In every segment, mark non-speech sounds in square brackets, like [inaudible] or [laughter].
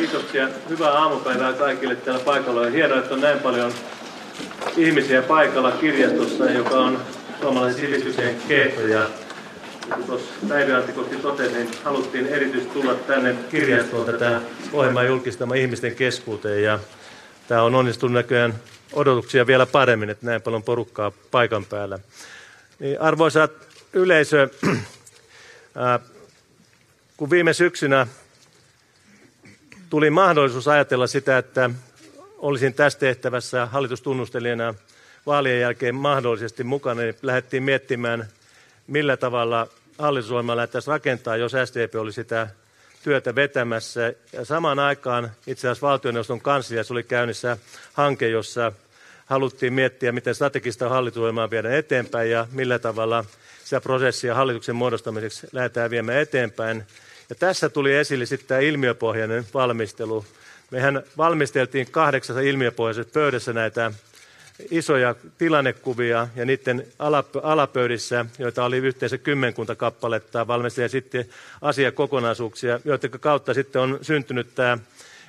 Kiitoksia. Hyvää aamupäivää kaikille täällä paikalla. On hienoa, että on näin paljon ihmisiä paikalla kirjastossa, joka on suomalaisen sivistyksen kehto. Ja kun tuossa Päivi Antikoski totesi, niin haluttiin erityisesti tulla tänne kirjastoon tätä ohjelmaa julkistamaan ihmisten keskuuteen. Ja tämä on onnistunut näköjään odotuksia vielä paremmin, että näin paljon porukkaa paikan päällä. Niin, arvoisa yleisö, [clears throat] kun viime syksynä tuli mahdollisuus ajatella sitä, että olisin tässä tehtävässä hallitustunnustelijana vaalien jälkeen mahdollisesti mukana, niin lähdettiin miettimään, millä tavalla hallitusohjelmaa lähdettäisiin rakentaa, jos SDP oli sitä työtä vetämässä. Ja samaan aikaan itse asiassa valtioneuvoston kansliassa oli käynnissä hanke, jossa haluttiin miettiä, miten strategista hallitusohjelmaa viedään eteenpäin ja millä tavalla sitä prosessia hallituksen muodostamiseksi lähdetään viemään eteenpäin. Ja tässä tuli esille sitten tämä ilmiöpohjainen valmistelu. Mehän valmisteltiin kahdeksassa ilmiöpohjaisessa pöydässä näitä isoja tilannekuvia ja niiden alapöydissä, joita oli yhteensä kymmenkunta kappaletta, valmisteltiin sitten asiakokonaisuuksia, joiden kautta sitten on syntynyt tämä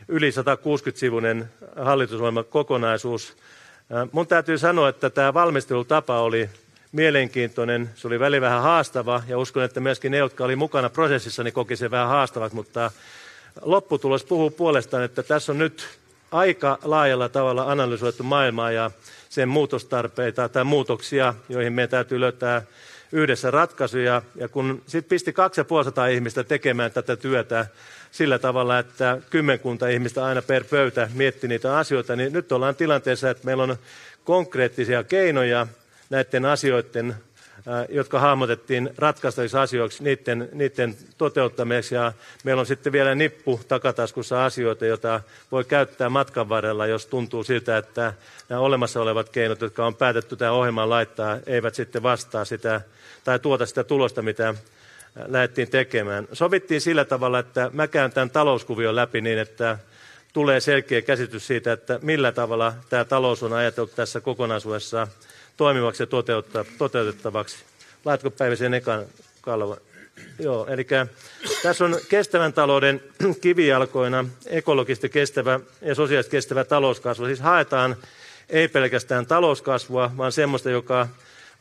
yli 160-sivuinen hallitusohjelman kokonaisuus. Mun täytyy sanoa, että tämä valmistelutapa oli mielenkiintoinen, se oli väli vähän haastava ja uskon, että myöskin ne, jotka oli mukana prosessissa, niin koki sen vähän haastavat, mutta lopputulos puhuu puolestaan, että tässä on nyt aika laajalla tavalla analysoitu maailmaa ja sen muutostarpeita tai muutoksia, joihin meidän täytyy löytää yhdessä ratkaisuja. Ja kun sitten pisti 2500 ihmistä tekemään tätä työtä sillä tavalla, että kymmenkunta ihmistä aina per pöytä mietti niitä asioita, niin nyt ollaan tilanteessa, että meillä on konkreettisia keinoja näiden asioiden jotka hahmotettiin ratkaistaviksi asioiksi niiden, niiden toteuttamiseksi. Ja meillä on sitten vielä nippu takataskussa asioita, joita voi käyttää matkan varrella, jos tuntuu siltä, että nämä olemassa olevat keinot, jotka on päätetty tähän ohjelmaan laittaa, eivät sitten vastaa sitä tai tuota sitä tulosta, mitä lähdettiin tekemään. Sovittiin sillä tavalla, että mä käyn tämän talouskuvion läpi niin, että tulee selkeä käsitys siitä, että millä tavalla tämä talous on ajateltu tässä kokonaisuudessa toimivaksi ja toteutettavaksi. Laitko Päivi sen ekan kalvon? Joo, eli tässä on kestävän talouden [clears throat] kivijalkoina ekologisesti kestävä ja sosiaalisesti kestävä talouskasvu. Siis haetaan ei pelkästään talouskasvua, vaan sellaista, joka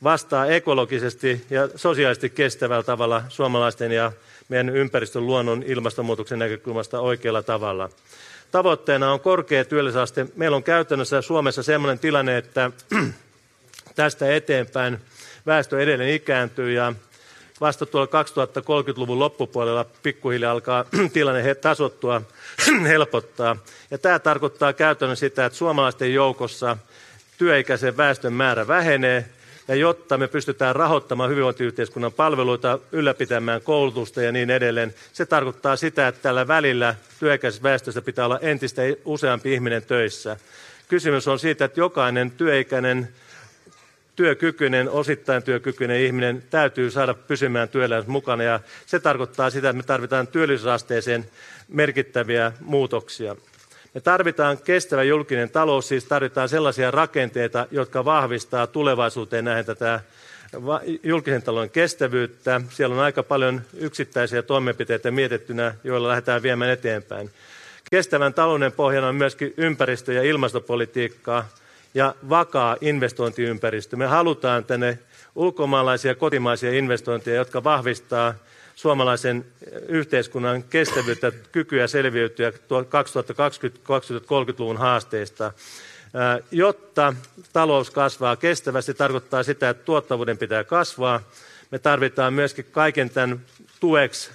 vastaa ekologisesti ja sosiaalisesti kestävällä tavalla suomalaisten ja meidän ympäristön, luonnon, ilmastonmuutoksen näkökulmasta oikealla tavalla. Tavoitteena on korkea työllisyysaste. Meillä on käytännössä Suomessa sellainen tilanne, että [clears throat] tästä eteenpäin väestö edelleen ikääntyy ja vasta tuolla 2030-luvun loppupuolella pikkuhiljaa alkaa [clears throat] tilanne tasottua, [clears throat] helpottaa. Ja tämä tarkoittaa käytännössä sitä, että suomalaisten joukossa työikäisen väestön määrä vähenee, ja jotta me pystytään rahoittamaan hyvinvointiyhteiskunnan palveluita, ylläpitämään koulutusta ja niin edelleen, se tarkoittaa sitä, että tällä välillä työikäisessä väestössä pitää olla entistä useampi ihminen töissä. Kysymys on siitä, että jokainen työikäinen työkykyinen, osittain työkykyinen ihminen täytyy saada pysymään työelämässä mukana ja se tarkoittaa sitä, että me tarvitaan työllisyysasteeseen merkittäviä muutoksia. Me tarvitaan kestävä julkinen talous, siis tarvitaan sellaisia rakenteita, jotka vahvistaa tulevaisuuteen nähen tätä julkisen talouden kestävyyttä. Siellä on aika paljon yksittäisiä toimenpiteitä mietittynä, joilla lähdetään viemään eteenpäin. Kestävän talouden pohjana on myöskin ympäristö- ja ilmastopolitiikkaa, ja vakaa investointiympäristö. Me halutaan tänne ulkomaalaisia kotimaisia investointeja, jotka vahvistaa suomalaisen yhteiskunnan kestävyyttä, kykyä selviytyä 2020-2030-luvun haasteista. Jotta talous kasvaa kestävästi, tarkoittaa sitä, että tuottavuuden pitää kasvaa. Me tarvitaan myöskin kaiken tämän tueksi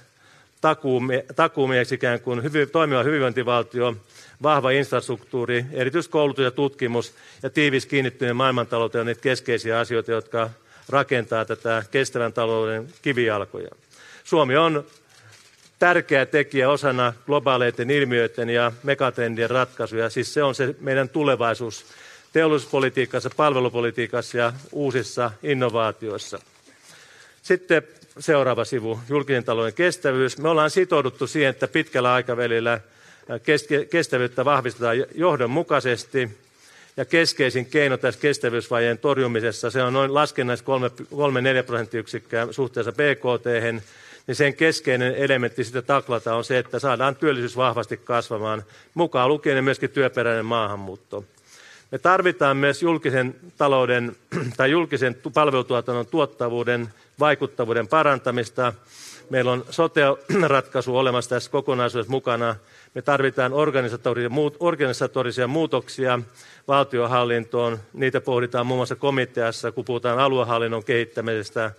takuumieksi ikään kuin hyvin, toimiva hyvinvointivaltio, vahva infrastruktuuri, erityisesti koulutus ja tutkimus ja tiivis kiinnittyminen maailmantalouteen on niitä keskeisiä asioita, jotka rakentaa tätä kestävän talouden kivijalkoja. Suomi on tärkeä tekijä osana globaaleiden ilmiöiden ja megatrendien ratkaisuja. Siis se on se meidän tulevaisuus teollisuuspolitiikassa, palvelupolitiikassa ja uusissa innovaatioissa. Sitten seuraava sivu, julkisen talouden kestävyys. Me ollaan sitouduttu siihen, että pitkällä aikavälillä kestävyyttä vahvistetaan johdonmukaisesti. Ja keskeisin keino tässä kestävyysvajeen torjumisessa, se on noin laskennallisesti 3-4 prosenttiyksikköä suhteessa BKT, niin sen keskeinen elementti sitä taklata on se, että saadaan työllisyys vahvasti kasvamaan, mukaan lukien myöskin työperäinen maahanmuutto. Me tarvitaan myös julkisen talouden [clears throat] tai julkisen palvelutuotannon tuottavuuden, vaikuttavuuden parantamista. Meillä on sote-ratkaisu olemassa tässä kokonaisuudessa mukana. Me tarvitaan organisatorisia muutoksia valtiohallintoon. Niitä pohditaan muun muassa komiteassa, kun puhutaan aluehallinnon kehittämisestä.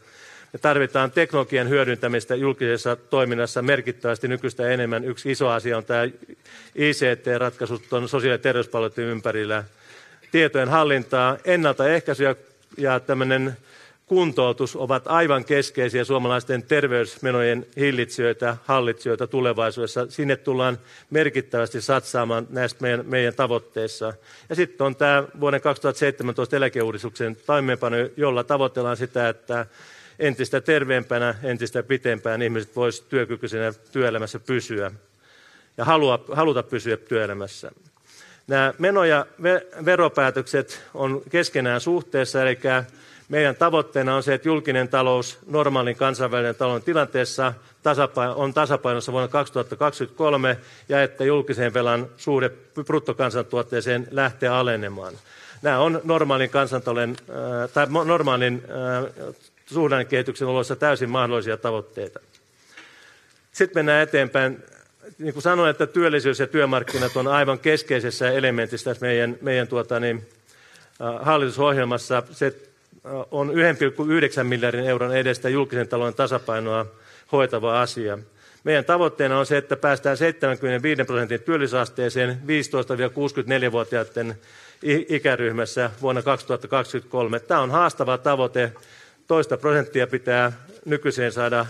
Me tarvitaan teknologian hyödyntämistä julkisessa toiminnassa merkittävästi nykyistä enemmän. Yksi iso asia on tämä ICT-ratkaisu sosiaali- ja terveyspalveluiden ympärillä. Tietojen hallintaa, ennaltaehkäisy ja, ja tämmöinen kuntoutus ovat aivan keskeisiä suomalaisten terveysmenojen hillitsijöitä, hallitsijoita tulevaisuudessa. Sinne tullaan merkittävästi satsaamaan näistä meidän, meidän tavoitteissa. Ja sitten on tämä vuoden 2017 eläkeuudistuksen toimeenpano, jolla tavoitellaan sitä, että entistä terveempänä, entistä pitempään ihmiset voisivat työkykyisenä työelämässä pysyä ja halua, haluta pysyä työelämässä. Nämä meno- ja veropäätökset on keskenään suhteessa, eli meidän tavoitteena on se, että julkinen talous normaalin kansainvälisen talouden tilanteessa on tasapainossa vuonna 2023 ja että julkisen velan suhde bruttokansantuotteeseen lähtee alenemaan. Nämä on normaalin kansantalouden tai normaalin suhdannekehityksen oloissa täysin mahdollisia tavoitteita. Sitten mennään eteenpäin. Niin kuin sanoin, että työllisyys ja työmarkkinat on aivan keskeisessä elementissä tässä meidän, meidän tuota, niin, hallitusohjelmassa. Se on 1,9 miljardin euron edestä julkisen talouden tasapainoa hoitava asia. Meidän tavoitteena on se, että päästään 75 prosentin työllisyysasteeseen 15-64-vuotiaiden ikäryhmässä vuonna 2023. Tämä on haastava tavoite. Toista prosenttia pitää nykyiseen saada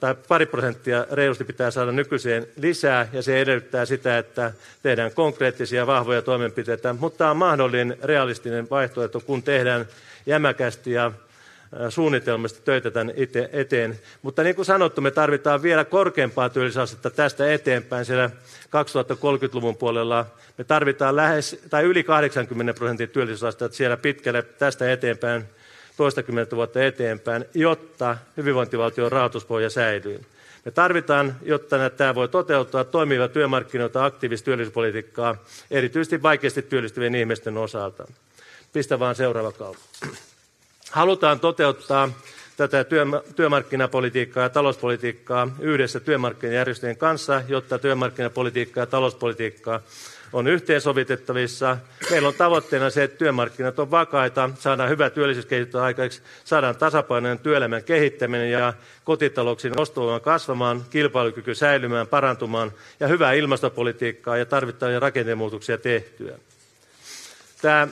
tai pari prosenttia reilusti pitää saada nykyiseen lisää, ja se edellyttää sitä, että tehdään konkreettisia, vahvoja toimenpiteitä, mutta tämä on mahdollinen, realistinen vaihtoehto, kun tehdään jämäkästi ja suunnitelmasta töitä tämän eteen. Mutta niin kuin sanottu, me tarvitaan vielä korkeampaa työllisyysastetta tästä eteenpäin siellä 2030-luvun puolella. Me tarvitaan lähes tai yli 80 prosentin työllisyysastetta siellä pitkälle tästä eteenpäin toistakymmentä vuotta eteenpäin, jotta hyvinvointivaltion rahoituspohja säilyy. Me tarvitaan, jotta tämä voi toteuttaa, toimivaa työmarkkinoita, aktiivista työllisyyspolitiikkaa, erityisesti vaikeasti työllistyvien ihmisten osalta. Pistä vaan seuraava kauppa. Halutaan toteuttaa tätä työmarkkinapolitiikkaa ja talouspolitiikkaa yhdessä työmarkkinajärjestöjen kanssa, jotta työmarkkinapolitiikka ja talouspolitiikka on yhteensovitettavissa. Meillä on tavoitteena se, että työmarkkinat on vakaita, saadaan hyvä työllisyyskehitys aikaiseksi, saadaan tasapainoinen työelämän kehittäminen ja kotitalouksien ostovoima kasvamaan, kilpailukyky säilymään, parantumaan ja hyvää ilmastopolitiikkaa ja tarvittavia rakennemuutoksia tehtyä. Tämä,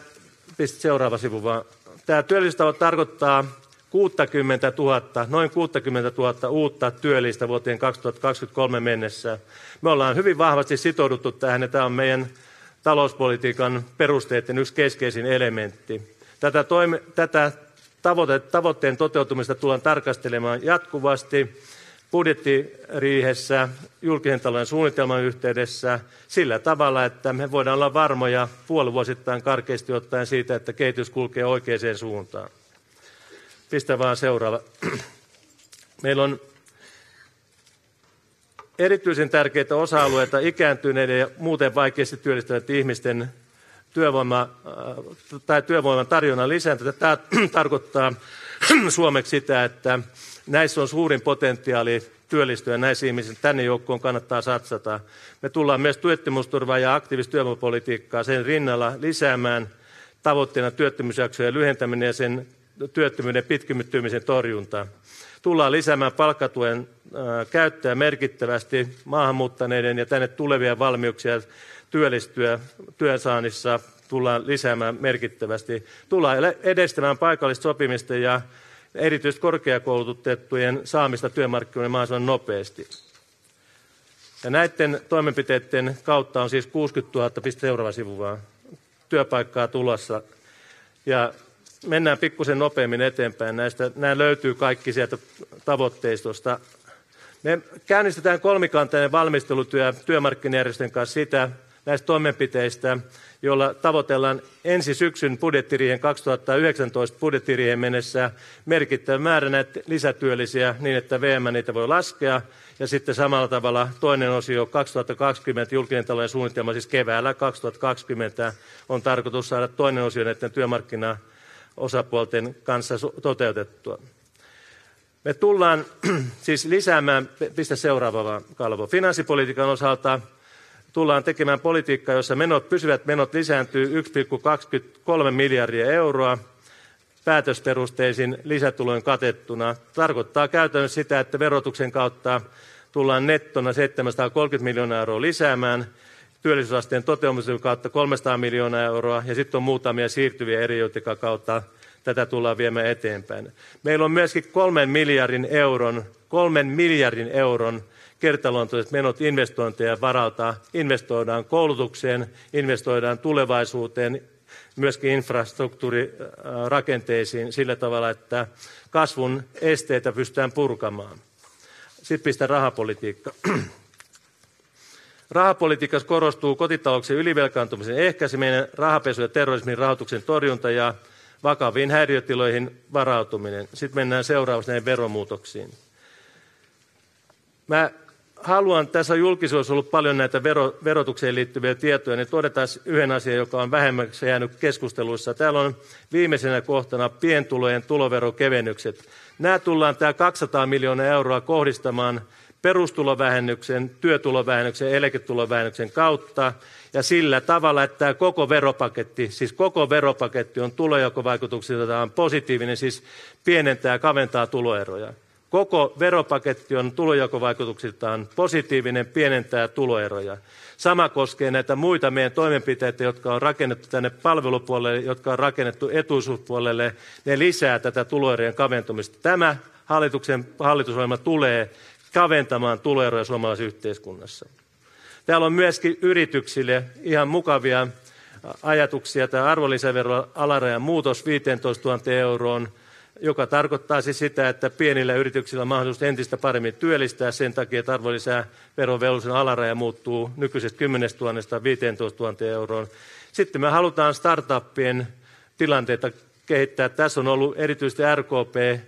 seuraava sivu vaan. Tämä työllisyystavoite tarkoittaa 60 000, noin 60 000 uutta työllistä vuoteen 2023 mennessä. Me ollaan hyvin vahvasti sitouduttu tähän ja tämä on meidän talouspolitiikan perusteiden yksi keskeisin elementti. Tätä, toime, tätä tavoite, tavoitteen toteutumista tullaan tarkastelemaan jatkuvasti budjettiriihessä, julkisen talouden suunnitelman yhteydessä sillä tavalla, että me voidaan olla varmoja puolivuosittain karkeasti ottaen siitä, että kehitys kulkee oikeaan suuntaan. Pistä vaan seuraava. Meillä on erityisen tärkeitä osa-alueita ikääntyneiden ja muuten vaikeasti työllistyvien ihmisten työvoima, äh, tai työvoiman tarjonnan lisääntä. Tämä tarkoittaa [clears throat] suomeksi sitä, että näissä on suurin potentiaali työllistyä näissä ihmisissä. Tänne joukkoon kannattaa satsata. Me tullaan myös työttömyysturvaa ja aktiivista sen rinnalla lisäämään tavoitteena työttömyysjaksojen lyhentäminen ja sen työttömyyden pitkimyttymisen torjunta. Tullaan lisäämään palkkatuen käyttöä merkittävästi maahanmuuttaneiden ja tänne tulevia valmiuksia työllistyä työnsaannissa tullaan lisäämään merkittävästi. Tullaan edistämään paikallista sopimista ja erityisesti korkeakoulutettujen saamista työmarkkinoille mahdollisimman nopeasti. Ja näiden toimenpiteiden kautta on siis 60 000, seuraava sivu vaan, työpaikkaa tulossa. Ja mennään pikkusen nopeammin eteenpäin näistä. Nämä löytyy kaikki sieltä tavoitteistosta. Me käynnistetään kolmikantainen valmistelutyö työmarkkinajärjestöjen kanssa sitä näistä toimenpiteistä, jolla tavoitellaan ensi syksyn budjettiriihen 2019 budjettiriihen mennessä merkittävä määrä näitä lisätyöllisiä niin, että VM niitä voi laskea. Ja sitten samalla tavalla toinen osio 2020 julkinen talouden suunnitelma, siis keväällä 2020 on tarkoitus saada toinen osio näiden työmarkkinaosapuolten kanssa toteutettua. Me tullaan [clears throat] siis lisäämään, pistä seuraava kalvo, finanssipolitiikan osalta tullaan tekemään politiikkaa, jossa menot, pysyvät menot lisääntyy 1,23 miljardia euroa päätösperusteisin lisätulojen katettuna. Tarkoittaa käytännössä sitä, että verotuksen kautta tullaan nettona 730 miljoonaa euroa lisäämään, työllisyysasteen toteutumisen kautta 300 miljoonaa euroa ja sitten on muutamia siirtyviä eri, joiden kautta tätä tullaan viemään eteenpäin. Meillä on myöskin kolmen miljardin euron, kolmen miljardin euron kertaluontoiset menot investointeja varalta. Investoidaan koulutukseen, investoidaan tulevaisuuteen, myöskin infrastruktuurirakenteisiin sillä tavalla, että kasvun esteitä pystytään purkamaan. Sitten pistä rahapolitiikka. Rahapolitiikassa korostuu kotitalouksien ylivelkaantumisen ehkäiseminen, rahapesu ja terrorismin rahoituksen torjunta ja vakaviin häiriötiloihin varautuminen. Sitten mennään seuraavaksi näihin veromuutoksiin. Mä haluan, tässä on julkisuudessa ollut paljon näitä vero, verotukseen liittyviä tietoja, niin todetaan yhden asian, joka on vähemmäksi jäänyt keskusteluissa. Täällä on viimeisenä kohtana pientulojen tuloverokevennykset. Nämä tullaan tämä 200 miljoonaa euroa kohdistamaan perustulovähennyksen, työtulovähennyksen ja eläketulovähennyksen kautta ja sillä tavalla, että tämä koko veropaketti, siis koko veropaketti on tulojakovaikutuksiltaan positiivinen, siis pienentää ja kaventaa tuloeroja. Koko veropaketti on tulojakovaikutuksiltaan positiivinen, pienentää tuloeroja. Sama koskee näitä muita meidän toimenpiteitä, jotka on rakennettu tänne palvelupuolelle, jotka on rakennettu etuisuuspuolelle. Ne lisää tätä tuloerojen kaventumista. Tämä hallituksen hallitusohjelma tulee kaventamaan tuloeroja suomalaisessa yhteiskunnassa. Täällä on myöskin yrityksille ihan mukavia ajatuksia. Tämä arvonlisäveron alarajan muutos 15 000 euroon – joka tarkoittaa siis sitä, että pienillä yrityksillä on mahdollisuus entistä paremmin työllistää sen takia, että arvonlisäverovelvollisen alaraja muuttuu nykyisestä 10 000 15 000 euroon. Sitten me halutaan startuppien tilanteita kehittää. Tässä on ollut erityisesti RKP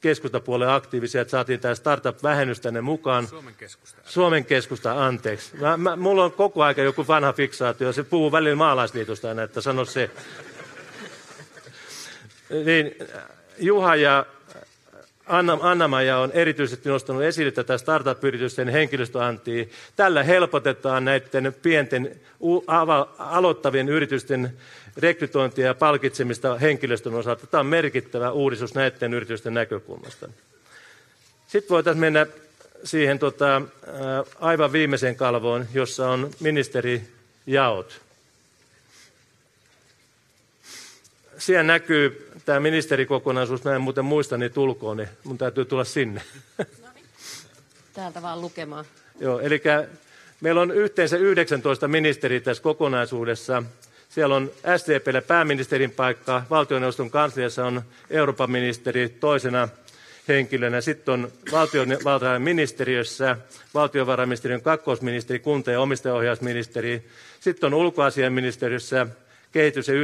keskustapuolen aktiivisia, että saatiin tämä startup-vähennys tänne mukaan. Suomen keskusta. Suomen keskusta, anteeksi. Mä, mä, mulla on koko aika joku vanha fiksaatio. Se puhuu välillä maalaisliitosta aina, että sano se. [laughs] niin, Juha ja Anna, Anna-Maja on erityisesti nostanut esille tätä startup-yritysten henkilöstöantia. Tällä helpotetaan näiden pienten aloittavien yritysten rekrytointia ja palkitsemista henkilöstön osalta. Tämä on merkittävä uudistus näiden yritysten näkökulmasta. Sitten voitaisiin mennä siihen tota, aivan viimeiseen kalvoon, jossa on ministerijaot. Siellä näkyy tämä ministerikokonaisuus, mä en muuten muista niin tulkoon, niin mun täytyy tulla sinne. Täältä vaan lukemaan. Joo, eli meillä on yhteensä 19 ministeriä tässä kokonaisuudessa. Siellä on SDPlle pääministerin paikka, valtioneuvoston kansliassa on Euroopan ministeri toisena henkilönä. Sitten on valtiovarainministeriössä valtiovarainministeriön kakkosministeri, kunta- ja omistajaohjausministeri. Sitten on ulkoasiainministeriössä kehitys- ja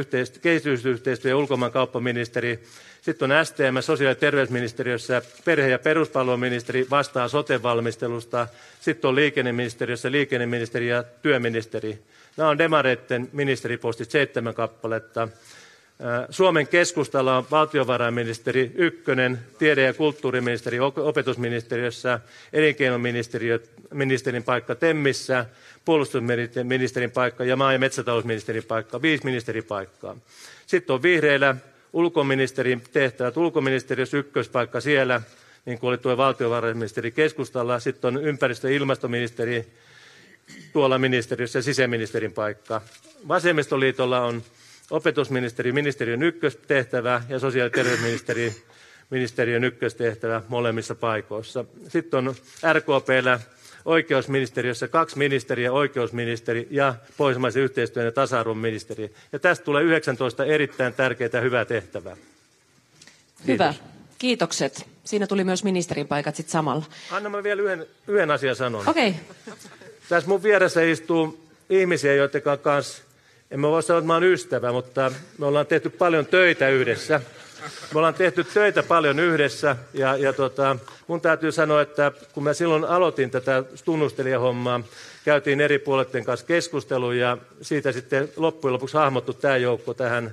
kehitysyhteistyö- ja ulkomaankauppaministeri. Sitten on STM, sosiaali- ja terveysministeriössä perhe- ja peruspalveluministeri vastaa sote-valmistelusta. Sitten on liikenneministeriössä liikenneministeri ja työministeri. Nämä on demareiden ministeripostit seitsemän kappaletta. Suomen keskustalla on valtiovarainministeri Ykkönen, tiede- ja kulttuuriministeri opetusministeriössä, elinkeinoministerin paikka Temmissä, puolustusministerin paikka ja maa- ja metsätalousministerin paikka, viisi ministeripaikkaa. Sitten on vihreillä ulkoministerin tehtävät, ulkoministeriössä ykköspaikka siellä, niin kuin oli tuo valtiovarainministeri keskustalla. Sitten on ympäristö- ja ilmastoministeri tuolla ministeriössä ja sisäministerin paikka. Vasemmistoliitolla on opetusministeri ministeriön ykköstehtävä ja sosiaali- ja terveysministeri ministeriön ykköstehtävä molemmissa paikoissa. Sitten on RKPllä oikeusministeriössä kaksi ministeriä, oikeusministeri ja pohjoismaisen yhteistyön ja tasa-arvon ministeri. Ja tästä tulee 19 erittäin tärkeää ja hyvää tehtävää. Kiitos. Hyvä. Kiitokset. Siinä tuli myös ministerin paikat sitten samalla. Anna mä vielä yhden, yhden asian sanon. Okei. Okay. Tässä mun vieressä istuu ihmisiä, joiden kanssa emme voi sanoa, että mä olen ystävä, mutta me ollaan tehty paljon töitä yhdessä. Me ollaan tehty töitä paljon yhdessä ja, ja tota, mun täytyy sanoa, että kun mä silloin aloitin tätä tunnustelijahommaa, käytiin eri puoliden kanssa keskustelua ja siitä sitten loppujen lopuksi hahmottu tämä joukko tähän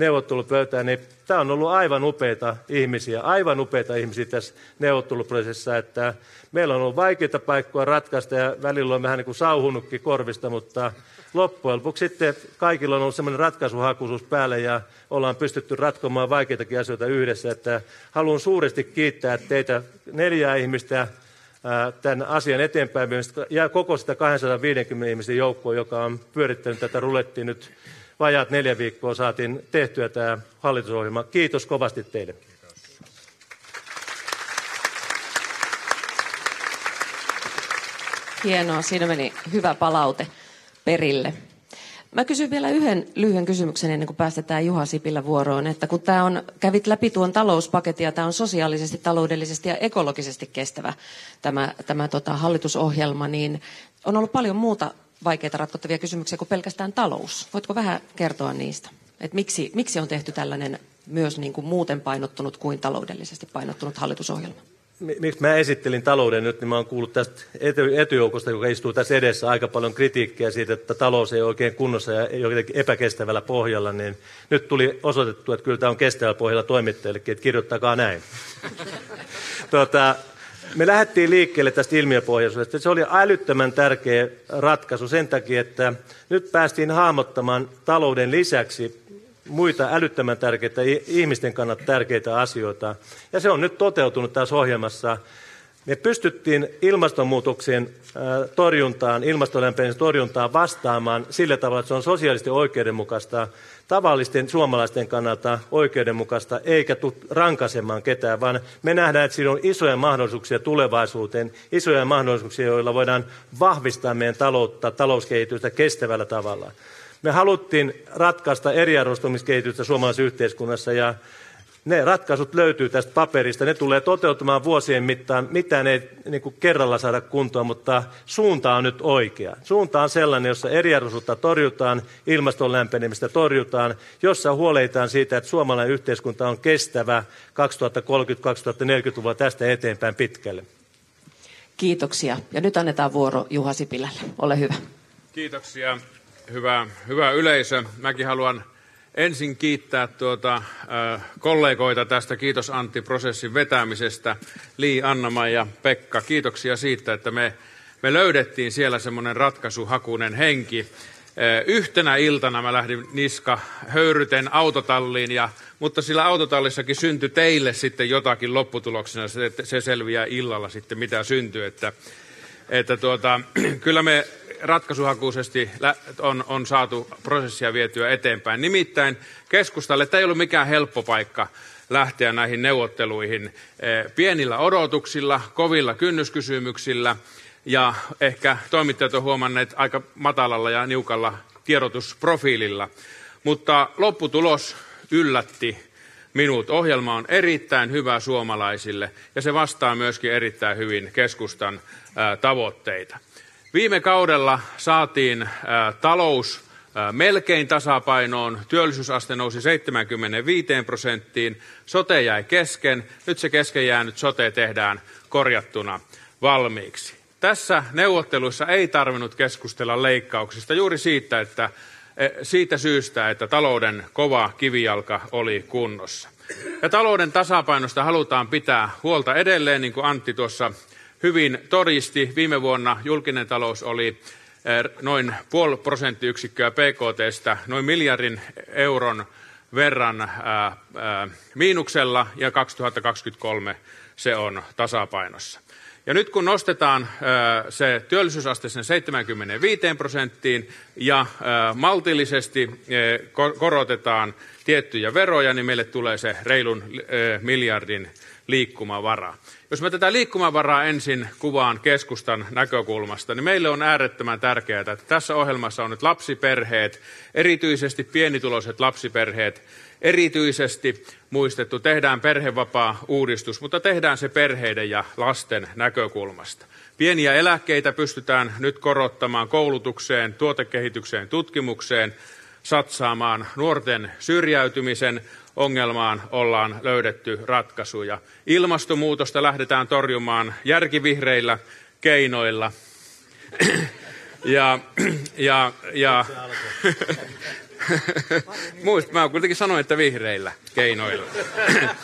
neuvottelupöytään, niin tämä on ollut aivan upeita ihmisiä, aivan upeita ihmisiä tässä neuvotteluprosessissa, että meillä on ollut vaikeita paikkoja ratkaista ja välillä on vähän niin kuin sauhunutkin korvista, mutta loppujen lopuksi sitten kaikilla on ollut semmoinen ratkaisuhakuisuus päällä ja ollaan pystytty ratkomaan vaikeitakin asioita yhdessä, että haluan suuresti kiittää teitä neljää ihmistä tämän asian eteenpäin ja koko sitä 250 ihmisen joukkoa, joka on pyörittänyt tätä rulettia nyt vajaat neljä viikkoa saatiin tehtyä tämä hallitusohjelma. Kiitos kovasti teille. Hienoa, siinä meni hyvä palaute perille. Mä kysyn vielä yhden lyhyen kysymyksen ennen kuin päästetään Juha Sipilä vuoroon, että kun tämä on, kävit läpi tuon talouspaketin ja tämä on sosiaalisesti, taloudellisesti ja ekologisesti kestävä tämä, tämä tota, hallitusohjelma, niin on ollut paljon muuta vaikeita ratkottavia kysymyksiä kuin pelkästään talous. Voitko vähän kertoa niistä? Et miksi, miksi on tehty tällainen myös niin kuin muuten painottunut kuin taloudellisesti painottunut hallitusohjelma? Miksi mä esittelin talouden nyt, niin mä oon kuullut tästä etujoukosta, joka istuu tässä edessä, aika paljon kritiikkiä siitä, että talous ei ole oikein kunnossa ja jotenkin epäkestävällä pohjalla, niin nyt tuli osoitettu, että kyllä tämä on kestävällä pohjalla toimittajillekin, että kirjoittakaa näin. [laughs] tuota, me lähdettiin liikkeelle tästä ilmiöpohjaisuudesta. Se oli älyttömän tärkeä ratkaisu sen takia, että nyt päästiin hahmottamaan talouden lisäksi muita älyttömän tärkeitä, ihmisten kannalta tärkeitä asioita. Ja se on nyt toteutunut tässä ohjelmassa. Me pystyttiin ilmastonmuutoksen torjuntaan, ilmastolämpenemisen torjuntaan vastaamaan sillä tavalla, että se on sosiaalisesti oikeudenmukaista tavallisten suomalaisten kannalta oikeudenmukaista, eikä tule rankaisemaan ketään, vaan me nähdään, että siinä on isoja mahdollisuuksia tulevaisuuteen, isoja mahdollisuuksia, joilla voidaan vahvistaa meidän taloutta, talouskehitystä kestävällä tavalla. Me haluttiin ratkaista eriarvoistumiskehitystä suomalaisessa yhteiskunnassa ja ne ratkaisut löytyy tästä paperista. Ne tulee toteutumaan vuosien mittaan. Mitään ei niin kuin kerralla saada kuntoon, mutta suunta on nyt oikea. Suunta on sellainen, jossa eriarvoisuutta torjutaan, ilmaston lämpenemistä torjutaan, jossa huolehditaan siitä, että suomalainen yhteiskunta on kestävä 2030-2040-luvulla tästä eteenpäin pitkälle. Kiitoksia. Ja nyt annetaan vuoro Juha Sipilälle. Ole hyvä. Kiitoksia. Hyvä, hyvä yleisö. Mäkin haluan ensin kiittää tuota, äh, kollegoita tästä Kiitos Antti-prosessin vetämisestä. Li, anna ja Pekka, kiitoksia siitä, että me, me löydettiin siellä semmoinen ratkaisuhakunen henki. Yhtenä iltana mä lähdin niska höyryten autotalliin, ja, mutta sillä autotallissakin syntyi teille sitten jotakin lopputuloksena. Se, se selviää illalla sitten, mitä syntyy. Että, että tuota, [clears throat] kyllä me ratkaisuhakuisesti on, on saatu prosessia vietyä eteenpäin. Nimittäin keskustalle tämä ei ollut mikään helppo paikka lähteä näihin neuvotteluihin eh, pienillä odotuksilla, kovilla kynnyskysymyksillä ja ehkä toimittajat on huomanneet aika matalalla ja niukalla tiedotusprofiililla. Mutta lopputulos yllätti minut. Ohjelma on erittäin hyvä suomalaisille ja se vastaa myöskin erittäin hyvin keskustan tavoitteita. Viime kaudella saatiin talous melkein tasapainoon, työllisyysaste nousi 75 prosenttiin, sote jäi kesken, nyt se kesken jäänyt sote tehdään korjattuna valmiiksi. Tässä neuvotteluissa ei tarvinnut keskustella leikkauksista juuri siitä, että, e, siitä syystä, että talouden kova kivijalka oli kunnossa. Ja talouden tasapainosta halutaan pitää huolta edelleen, niin kuin Antti tuossa hyvin todisti. Viime vuonna julkinen talous oli eh, noin puoli prosenttiyksikköä PKTstä, noin miljardin euron verran ää, eh, ää, eh, miinuksella ja 2023 se on tasapainossa. Ja nyt kun nostetaan ää, se työllisyysaste sen 75 prosenttiin ja ää, maltillisesti ää, korotetaan tiettyjä veroja, niin meille tulee se reilun ää, miljardin liikkumavara. Jos mä tätä liikkumavaraa ensin kuvaan keskustan näkökulmasta, niin meille on äärettömän tärkeää, että tässä ohjelmassa on nyt lapsiperheet, erityisesti pienituloiset lapsiperheet, erityisesti muistettu. Tehdään perhevapaa-uudistus, mutta tehdään se perheiden ja lasten näkökulmasta. Pieniä eläkkeitä pystytään nyt korottamaan koulutukseen, tuotekehitykseen, tutkimukseen, satsaamaan nuorten syrjäytymisen ongelmaan ollaan löydetty ratkaisuja. Ilmastonmuutosta lähdetään torjumaan järkivihreillä keinoilla. [clears throat] [clears throat] ja, ja, ja, [laughs] Muist, mä kuitenkin sanoin, että vihreillä keinoilla. [clears throat]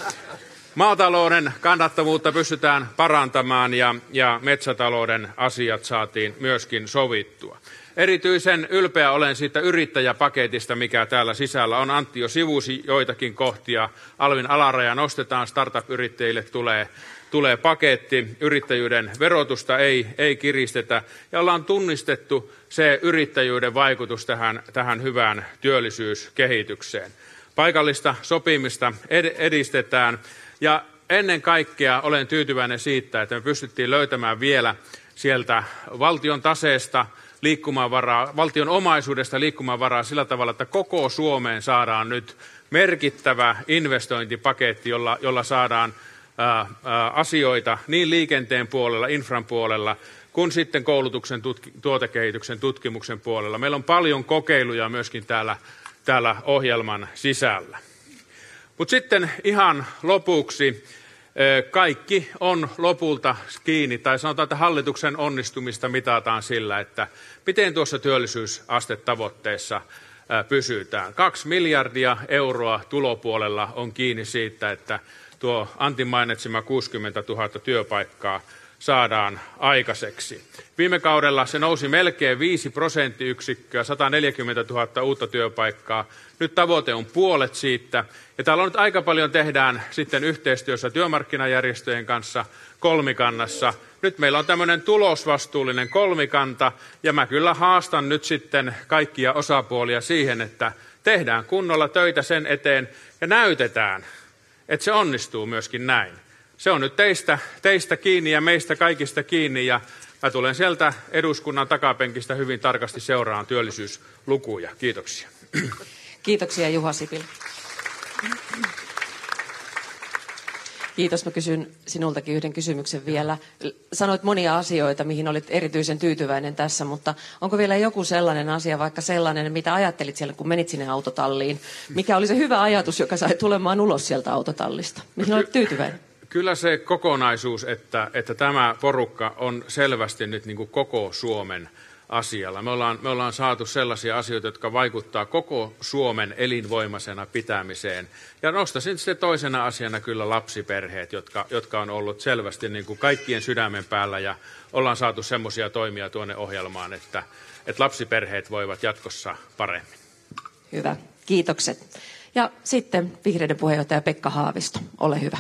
Maatalouden kannattavuutta pystytään parantamaan ja, ja metsätalouden asiat saatiin myöskin sovittua. Erityisen ylpeä olen siitä yrittäjäpaketista, mikä täällä sisällä on. Antti jo sivusi joitakin kohtia. Alvin alaraja nostetaan, startup-yrittäjille tulee, tulee paketti. Yrittäjyyden verotusta ei, ei kiristetä. Ja ollaan tunnistettu se yrittäjyyden vaikutus tähän, tähän hyvään työllisyyskehitykseen. Paikallista sopimista ed- edistetään. Ja ennen kaikkea olen tyytyväinen siitä, että me pystyttiin löytämään vielä sieltä valtion taseesta – liikkumavaraa, valtion omaisuudesta liikkumavaraa sillä tavalla, että koko Suomeen saadaan nyt merkittävä investointipaketti, jolla, jolla saadaan ää, ää, asioita niin liikenteen puolella, infran puolella, kuin sitten koulutuksen, tutki, tuotekehityksen, tutkimuksen puolella. Meillä on paljon kokeiluja myöskin täällä, täällä ohjelman sisällä. Mutta sitten ihan lopuksi kaikki on lopulta kiinni, tai sanotaan, että hallituksen onnistumista mitataan sillä, että miten tuossa työllisyysastetavoitteessa pysytään. Kaksi miljardia euroa tulopuolella on kiinni siitä, että tuo Antin mainitsema 60 000 työpaikkaa saadaan aikaiseksi. Viime kaudella se nousi melkein 5 prosenttiyksikköä, 140 000 uutta työpaikkaa. Nyt tavoite on puolet siitä. Ja täällä on nyt aika paljon tehdään sitten yhteistyössä työmarkkinajärjestöjen kanssa kolmikannassa. Nyt meillä on tämmöinen tulosvastuullinen kolmikanta, ja mä kyllä haastan nyt sitten kaikkia osapuolia siihen, että tehdään kunnolla töitä sen eteen ja näytetään, että se onnistuu myöskin näin. Se on nyt teistä, teistä kiinni ja meistä kaikista kiinni, ja mä tulen sieltä eduskunnan takapenkistä hyvin tarkasti seuraan työllisyyslukuja. Kiitoksia. Kiitoksia Juha Sipilä. Kiitos. Mä kysyn sinultakin yhden kysymyksen vielä. Sanoit monia asioita, mihin olit erityisen tyytyväinen tässä, mutta onko vielä joku sellainen asia, vaikka sellainen, mitä ajattelit siellä, kun menit sinne autotalliin? Mikä oli se hyvä ajatus, joka sai tulemaan ulos sieltä autotallista? Mihin olet tyytyväinen? Kyllä se kokonaisuus, että, että tämä porukka on selvästi nyt niin kuin koko Suomen asialla. Me ollaan, me ollaan saatu sellaisia asioita, jotka vaikuttaa koko Suomen elinvoimaisena pitämiseen. Ja nostaisin sitten toisena asiana kyllä lapsiperheet, jotka, jotka on ollut selvästi niin kuin kaikkien sydämen päällä ja ollaan saatu semmoisia toimia tuonne ohjelmaan, että, että lapsiperheet voivat jatkossa paremmin. Hyvä, kiitokset. Ja sitten vihreiden puheenjohtaja Pekka Haavisto, ole hyvä.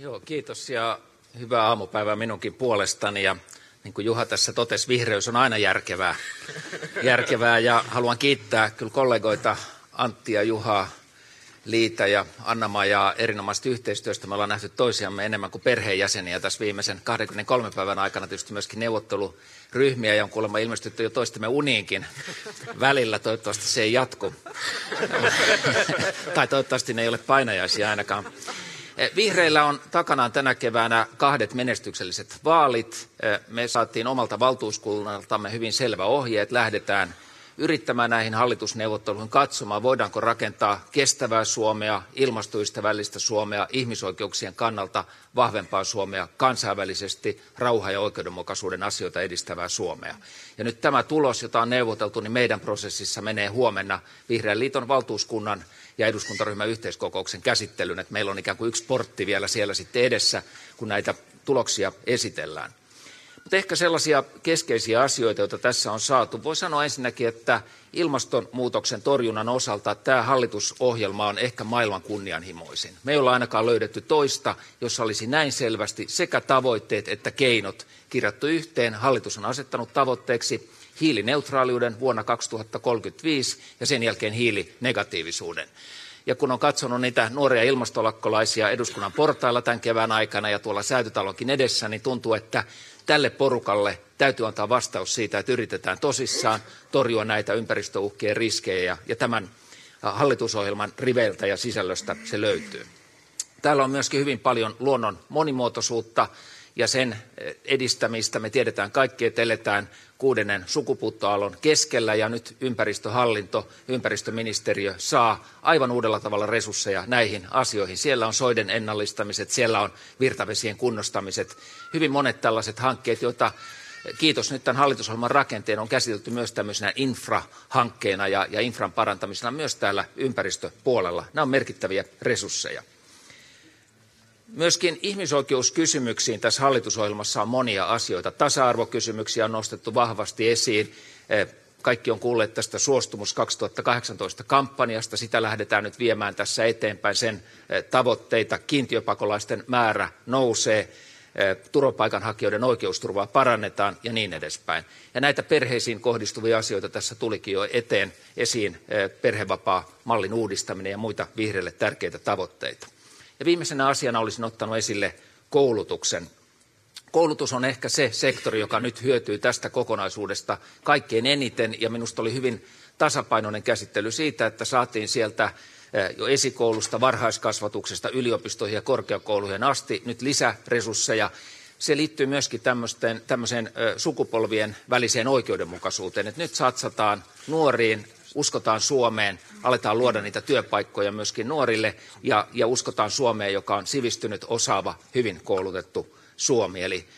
Joo, kiitos ja hyvää aamupäivää minunkin puolestani. Ja niin kuin Juha tässä totesi, vihreys on aina järkevää. järkevää ja haluan kiittää kyllä kollegoita Antti ja Juha, Liita ja anna ja erinomaisesti yhteistyöstä. Me ollaan nähty toisiamme enemmän kuin perheenjäseniä tässä viimeisen 23 päivän aikana. Tietysti myöskin neuvotteluryhmiä ja on kuulemma ilmestytty jo toistemme uniinkin välillä. Toivottavasti se ei jatku. [laughs] tai toivottavasti ne ei ole painajaisia ainakaan. Eh, vihreillä on takanaan tänä keväänä kahdet menestykselliset vaalit. Eh, me saatiin omalta valtuuskunnaltamme hyvin selvä ohje, että lähdetään yrittämään näihin hallitusneuvotteluihin katsomaan, voidaanko rakentaa kestävää Suomea, ilmastoystävällistä Suomea, ihmisoikeuksien kannalta vahvempaa Suomea, kansainvälisesti rauha- ja oikeudenmukaisuuden asioita edistävää Suomea. Ja nyt tämä tulos, jota on neuvoteltu, niin meidän prosessissa menee huomenna Vihreän liiton valtuuskunnan ja eduskuntaryhmän yhteiskokouksen käsittelyyn, että meillä on ikään kuin yksi portti vielä siellä sitten edessä, kun näitä tuloksia esitellään. Mutta ehkä sellaisia keskeisiä asioita, joita tässä on saatu. Voi sanoa ensinnäkin, että ilmastonmuutoksen torjunnan osalta tämä hallitusohjelma on ehkä maailman kunnianhimoisin. Me ei olla ainakaan löydetty toista, jossa olisi näin selvästi sekä tavoitteet että keinot kirjattu yhteen. Hallitus on asettanut tavoitteeksi hiilineutraaliuden vuonna 2035 ja sen jälkeen hiilinegatiivisuuden. Ja kun on katsonut niitä nuoria ilmastolakkolaisia eduskunnan portailla tämän kevään aikana ja tuolla säätytalonkin edessä, niin tuntuu, että tälle porukalle täytyy antaa vastaus siitä, että yritetään tosissaan torjua näitä ympäristöuhkien riskejä ja, ja tämän hallitusohjelman riveiltä ja sisällöstä se löytyy. Täällä on myöskin hyvin paljon luonnon monimuotoisuutta ja sen edistämistä. Me tiedetään kaikki, että eletään kuudennen sukupuuttoaallon keskellä ja nyt ympäristöhallinto, ympäristöministeriö saa aivan uudella tavalla resursseja näihin asioihin. Siellä on soiden ennallistamiset, siellä on virtavesien kunnostamiset, hyvin monet tällaiset hankkeet, joita kiitos nyt tämän hallitusohjelman rakenteen on käsitelty myös tämmöisenä infrahankkeena ja, ja infran parantamisena myös täällä ympäristöpuolella. Nämä on merkittäviä resursseja. Myöskin ihmisoikeuskysymyksiin tässä hallitusohjelmassa on monia asioita. Tasa-arvokysymyksiä on nostettu vahvasti esiin. Eh, kaikki on kuulleet tästä Suostumus 2018 kampanjasta. Sitä lähdetään nyt viemään tässä eteenpäin. Sen eh, tavoitteita, kiintiöpakolaisten määrä nousee, eh, turvapaikanhakijoiden oikeusturvaa parannetaan ja niin edespäin. Ja näitä perheisiin kohdistuvia asioita tässä tulikin jo eteen esiin perhevapaa-mallin uudistaminen ja muita vihreille tärkeitä tavoitteita. Ja viimeisenä asiana olisin ottanut esille koulutuksen. Koulutus on ehkä se sektori, joka nyt hyötyy tästä kokonaisuudesta kaikkein eniten, ja minusta oli hyvin tasapainoinen käsittely siitä, että saatiin sieltä eh, jo esikoulusta, varhaiskasvatuksesta, yliopistoihin ja korkeakouluihin asti nyt lisäresursseja. Se liittyy myöskin tämmöiseen eh, sukupolvien väliseen oikeudenmukaisuuteen, että nyt satsataan nuoriin, uskotaan Suomeen, aletaan luoda niitä työpaikkoja myöskin nuorille ja, ja uskotaan Suomeen, joka on sivistynyt, osaava, hyvin koulutettu Suomi. Eli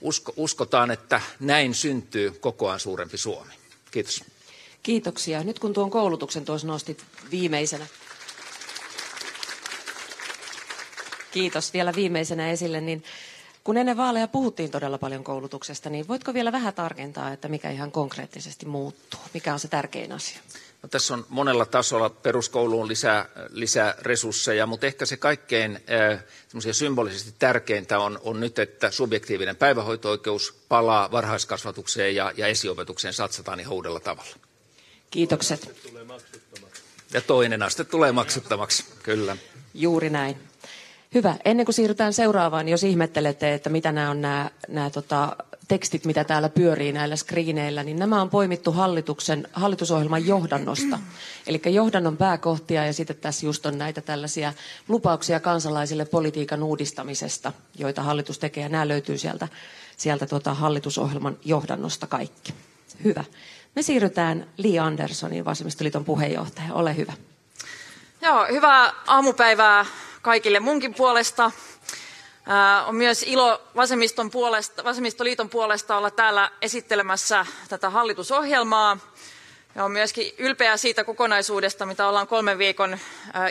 usko, uskotaan, että näin syntyy kokoaan suurempi Suomi. Kiitos. Kiitoksia. Nyt kun tuon koulutuksen tuossa nostit viimeisenä. Kiitos vielä viimeisenä esille, niin kun ennen vaaleja puhuttiin todella paljon koulutuksesta, niin voitko vielä vähän tarkentaa, että mikä ihan konkreettisesti muuttuu? Mikä on se tärkein asia? No, tässä on monella tasolla peruskouluun lisää, lisää resursseja, mutta ehkä se kaikkein äh, symbolisesti tärkeintä on, on nyt, että subjektiivinen päivähoito-oikeus palaa varhaiskasvatukseen ja, ja esiopetukseen satsataan ihan uudella tavalla. Kiitokset. Ja toinen aste tulee maksuttomaksi, kyllä. Juuri näin. Hyvä. Ennen kuin siirrytään seuraavaan, jos ihmettelette, että mitä nämä on nämä, nämä tota, tekstit, mitä täällä pyörii näillä skriineillä, niin nämä on poimittu hallituksen, hallitusohjelman johdannosta. [clears throat] Eli johdannon pääkohtia ja sitten tässä just on näitä tällaisia lupauksia kansalaisille politiikan uudistamisesta, joita hallitus tekee ja nämä löytyy sieltä, sieltä tota hallitusohjelman johdannosta kaikki. Hyvä. Me siirrytään Li Anderssonin, vasemmistoliiton puheenjohtaja. Ole hyvä. Joo, hyvää aamupäivää kaikille munkin puolesta. On myös ilo vasemmiston puolesta, vasemmistoliiton puolesta olla täällä esittelemässä tätä hallitusohjelmaa. Ja on myöskin ylpeä siitä kokonaisuudesta, mitä ollaan kolmen viikon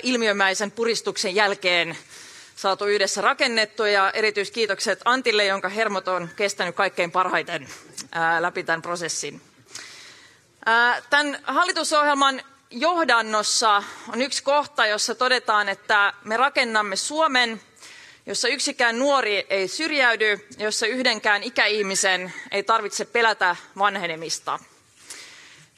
ilmiömäisen puristuksen jälkeen saatu yhdessä rakennettua. Ja erityiskiitokset Antille, jonka hermot on kestänyt kaikkein parhaiten läpi tämän prosessin. Tämän hallitusohjelman johdannossa on yksi kohta, jossa todetaan, että me rakennamme Suomen, jossa yksikään nuori ei syrjäydy, jossa yhdenkään ikäihmisen ei tarvitse pelätä vanhenemista.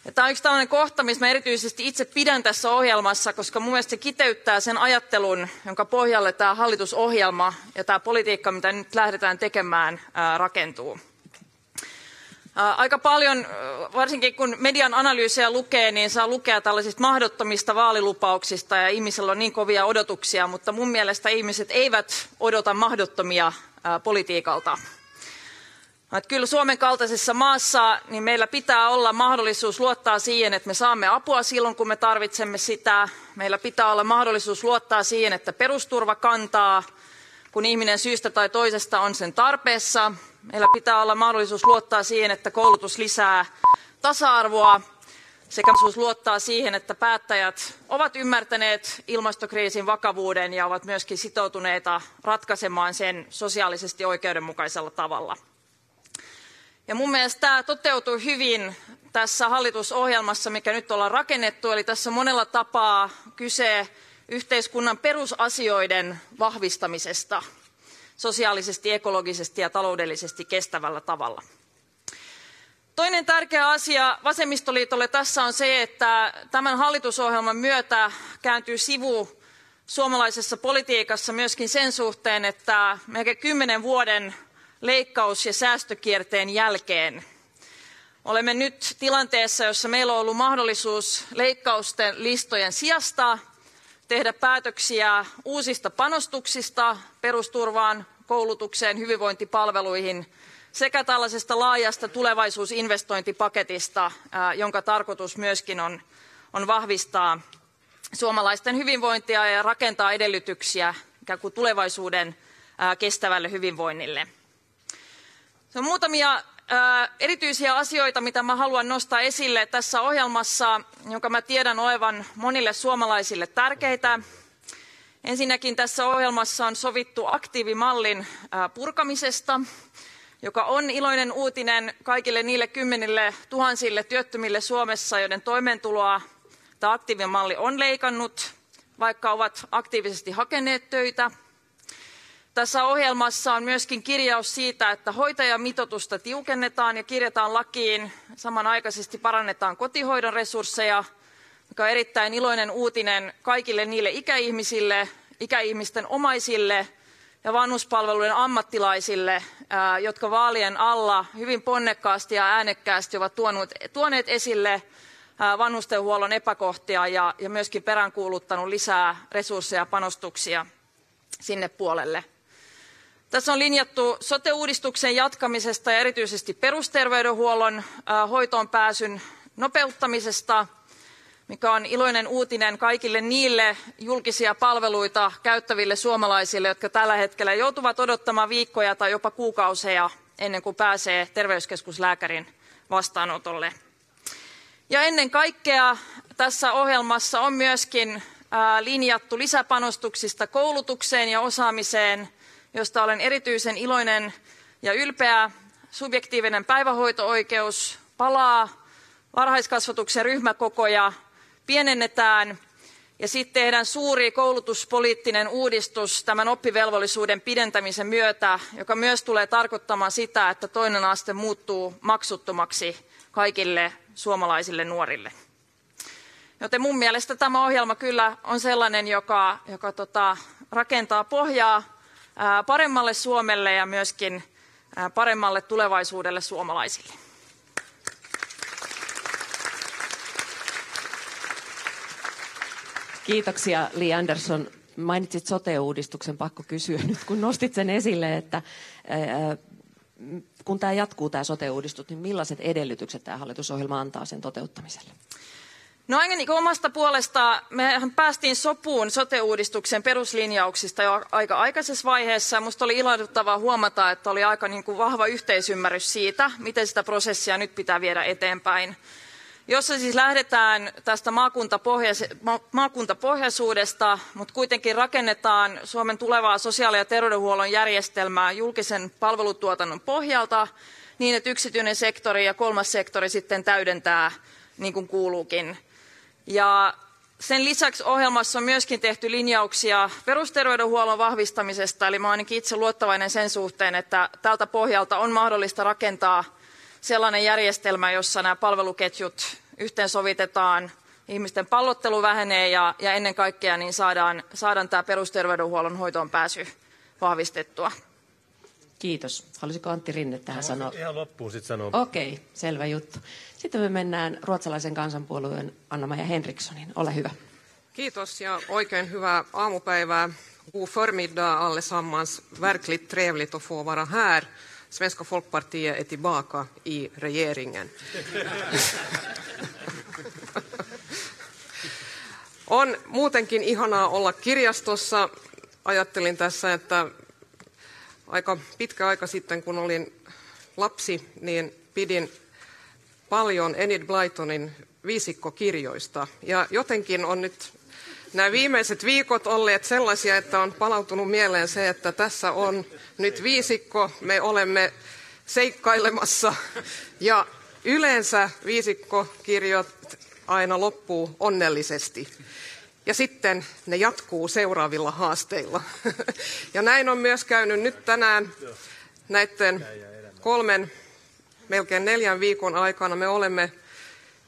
Ja tämä on yksi tällainen kohta, missä mä erityisesti itse pidän tässä ohjelmassa, koska mun mielestä se kiteyttää sen ajattelun, jonka pohjalle tämä hallitusohjelma ja tämä politiikka, mitä nyt lähdetään tekemään, rakentuu. Aika paljon, varsinkin kun median analyysejä lukee, niin saa lukea tällaisista mahdottomista vaalilupauksista ja ihmisillä on niin kovia odotuksia, mutta mun mielestä ihmiset eivät odota mahdottomia politiikalta. Että kyllä Suomen kaltaisessa maassa niin meillä pitää olla mahdollisuus luottaa siihen, että me saamme apua silloin, kun me tarvitsemme sitä. Meillä pitää olla mahdollisuus luottaa siihen, että perusturva kantaa, kun ihminen syystä tai toisesta on sen tarpeessa. Meillä pitää olla mahdollisuus luottaa siihen, että koulutus lisää tasa-arvoa sekä mahdollisuus luottaa siihen, että päättäjät ovat ymmärtäneet ilmastokriisin vakavuuden ja ovat myöskin sitoutuneita ratkaisemaan sen sosiaalisesti oikeudenmukaisella tavalla. Ja mun mielestä tämä toteutuu hyvin tässä hallitusohjelmassa, mikä nyt ollaan rakennettu. Eli tässä monella tapaa kyse yhteiskunnan perusasioiden vahvistamisesta sosiaalisesti, ekologisesti ja taloudellisesti kestävällä tavalla. Toinen tärkeä asia vasemmistoliitolle tässä on se, että tämän hallitusohjelman myötä kääntyy sivu suomalaisessa politiikassa myöskin sen suhteen, että melkein kymmenen vuoden leikkaus- ja säästökierteen jälkeen Olemme nyt tilanteessa, jossa meillä on ollut mahdollisuus leikkausten listojen sijasta tehdä päätöksiä uusista panostuksista perusturvaan, koulutukseen, hyvinvointipalveluihin sekä tällaisesta laajasta tulevaisuusinvestointipaketista, jonka tarkoitus myöskin on, on vahvistaa suomalaisten hyvinvointia ja rakentaa edellytyksiä ikään kuin tulevaisuuden kestävälle hyvinvoinnille. Se on muutamia erityisiä asioita, mitä mä haluan nostaa esille tässä ohjelmassa, jonka mä tiedän olevan monille suomalaisille tärkeitä. Ensinnäkin tässä ohjelmassa on sovittu aktiivimallin purkamisesta, joka on iloinen uutinen kaikille niille kymmenille tuhansille työttömille Suomessa, joiden toimeentuloa tämä aktiivimalli on leikannut, vaikka ovat aktiivisesti hakeneet töitä. Tässä ohjelmassa on myöskin kirjaus siitä, että hoitajamitoitusta tiukennetaan ja kirjataan lakiin. Samanaikaisesti parannetaan kotihoidon resursseja, mikä on erittäin iloinen uutinen kaikille niille ikäihmisille, ikäihmisten omaisille ja vanhuspalveluiden ammattilaisille, jotka vaalien alla hyvin ponnekkaasti ja äänekkäästi ovat tuoneet esille vanhustenhuollon epäkohtia ja, ja myöskin peräänkuuluttanut lisää resursseja ja panostuksia sinne puolelle. Tässä on linjattu sote-uudistuksen jatkamisesta ja erityisesti perusterveydenhuollon hoitoon pääsyn nopeuttamisesta, mikä on iloinen uutinen kaikille niille julkisia palveluita käyttäville suomalaisille, jotka tällä hetkellä joutuvat odottamaan viikkoja tai jopa kuukausia ennen kuin pääsee terveyskeskuslääkärin vastaanotolle. Ja ennen kaikkea tässä ohjelmassa on myöskin linjattu lisäpanostuksista koulutukseen ja osaamiseen, josta olen erityisen iloinen ja ylpeä. Subjektiivinen päivähoito-oikeus palaa, varhaiskasvatuksen ryhmäkokoja pienennetään ja sitten tehdään suuri koulutuspoliittinen uudistus tämän oppivelvollisuuden pidentämisen myötä, joka myös tulee tarkoittamaan sitä, että toinen aste muuttuu maksuttomaksi kaikille suomalaisille nuorille. Joten mun mielestä tämä ohjelma kyllä on sellainen, joka, joka tota, rakentaa pohjaa paremmalle Suomelle ja myöskin paremmalle tulevaisuudelle suomalaisille. Kiitoksia Li Andersson. Mainitsit sote-uudistuksen, pakko kysyä nyt, kun nostit sen esille, että kun tämä jatkuu tämä sote-uudistus, niin millaiset edellytykset tämä hallitusohjelma antaa sen toteuttamiselle? No aina niin omasta puolesta mehän päästiin sopuun sote-uudistuksen peruslinjauksista jo aika aikaisessa vaiheessa. Minusta oli ilahduttavaa huomata, että oli aika niin kuin vahva yhteisymmärrys siitä, miten sitä prosessia nyt pitää viedä eteenpäin jossa siis lähdetään tästä maakuntapohjaisuudesta, mutta kuitenkin rakennetaan Suomen tulevaa sosiaali- ja terveydenhuollon järjestelmää julkisen palvelutuotannon pohjalta niin, että yksityinen sektori ja kolmas sektori sitten täydentää niin kuin kuuluukin. Ja sen lisäksi ohjelmassa on myöskin tehty linjauksia perusterveydenhuollon vahvistamisesta, eli mä ainakin itse luottavainen sen suhteen, että tältä pohjalta on mahdollista rakentaa sellainen järjestelmä, jossa nämä palveluketjut yhteensovitetaan, ihmisten pallottelu vähenee ja, ja ennen kaikkea niin saadaan, saadaan tämä perusterveydenhuollon hoitoon pääsy vahvistettua. Kiitos. Halusiko Antti Rinne tähän sanoa? Ihan loppuun sitten sanoa. Okei, okay, selvä juttu. Sitten me mennään ruotsalaisen kansanpuolueen Anna-Maja Henrikssonin. Ole hyvä. Kiitos ja oikein hyvää aamupäivää. God förmiddag allesammans. Verkligt trevligt att få vara här. Svenska folkpartiet är tillbaka i regeringen. [laughs] On muutenkin ihanaa olla kirjastossa. Ajattelin tässä, että aika pitkä aika sitten, kun olin lapsi, niin pidin paljon Enid Blytonin viisikkokirjoista. Ja jotenkin on nyt nämä viimeiset viikot olleet sellaisia, että on palautunut mieleen se, että tässä on nyt viisikko, me olemme seikkailemassa ja yleensä viisikkokirjat aina loppuu onnellisesti. Ja sitten ne jatkuu seuraavilla haasteilla. [laughs] Ja näin on myös käynyt nyt tänään näiden kolmen, melkein neljän viikon aikana. Me olemme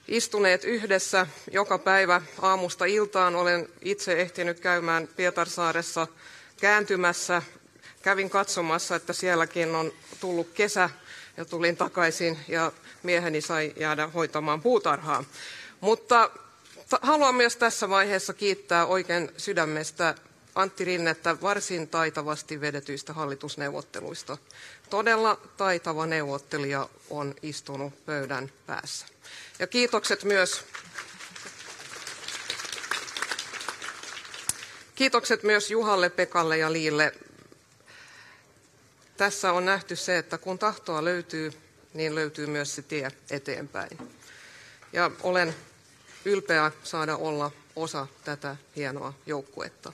istuneet yhdessä joka päivä aamusta iltaan. Olen itse ehtinyt käymään Pietarsaaressa kääntymässä. Kävin katsomassa, että sielläkin on tullut kesä ja tulin takaisin ja mieheni sai jäädä hoitamaan puutarhaa. Mutta haluan myös tässä vaiheessa kiittää oikein sydämestä Antti Rinnettä varsin taitavasti vedetyistä hallitusneuvotteluista. Todella taitava neuvottelija on istunut pöydän päässä. Ja kiitokset myös Kiitokset myös Juhalle, Pekalle ja Liille. Tässä on nähty se, että kun tahtoa löytyy, niin löytyy myös se tie eteenpäin. Ja olen ylpeä saada olla osa tätä hienoa joukkuetta.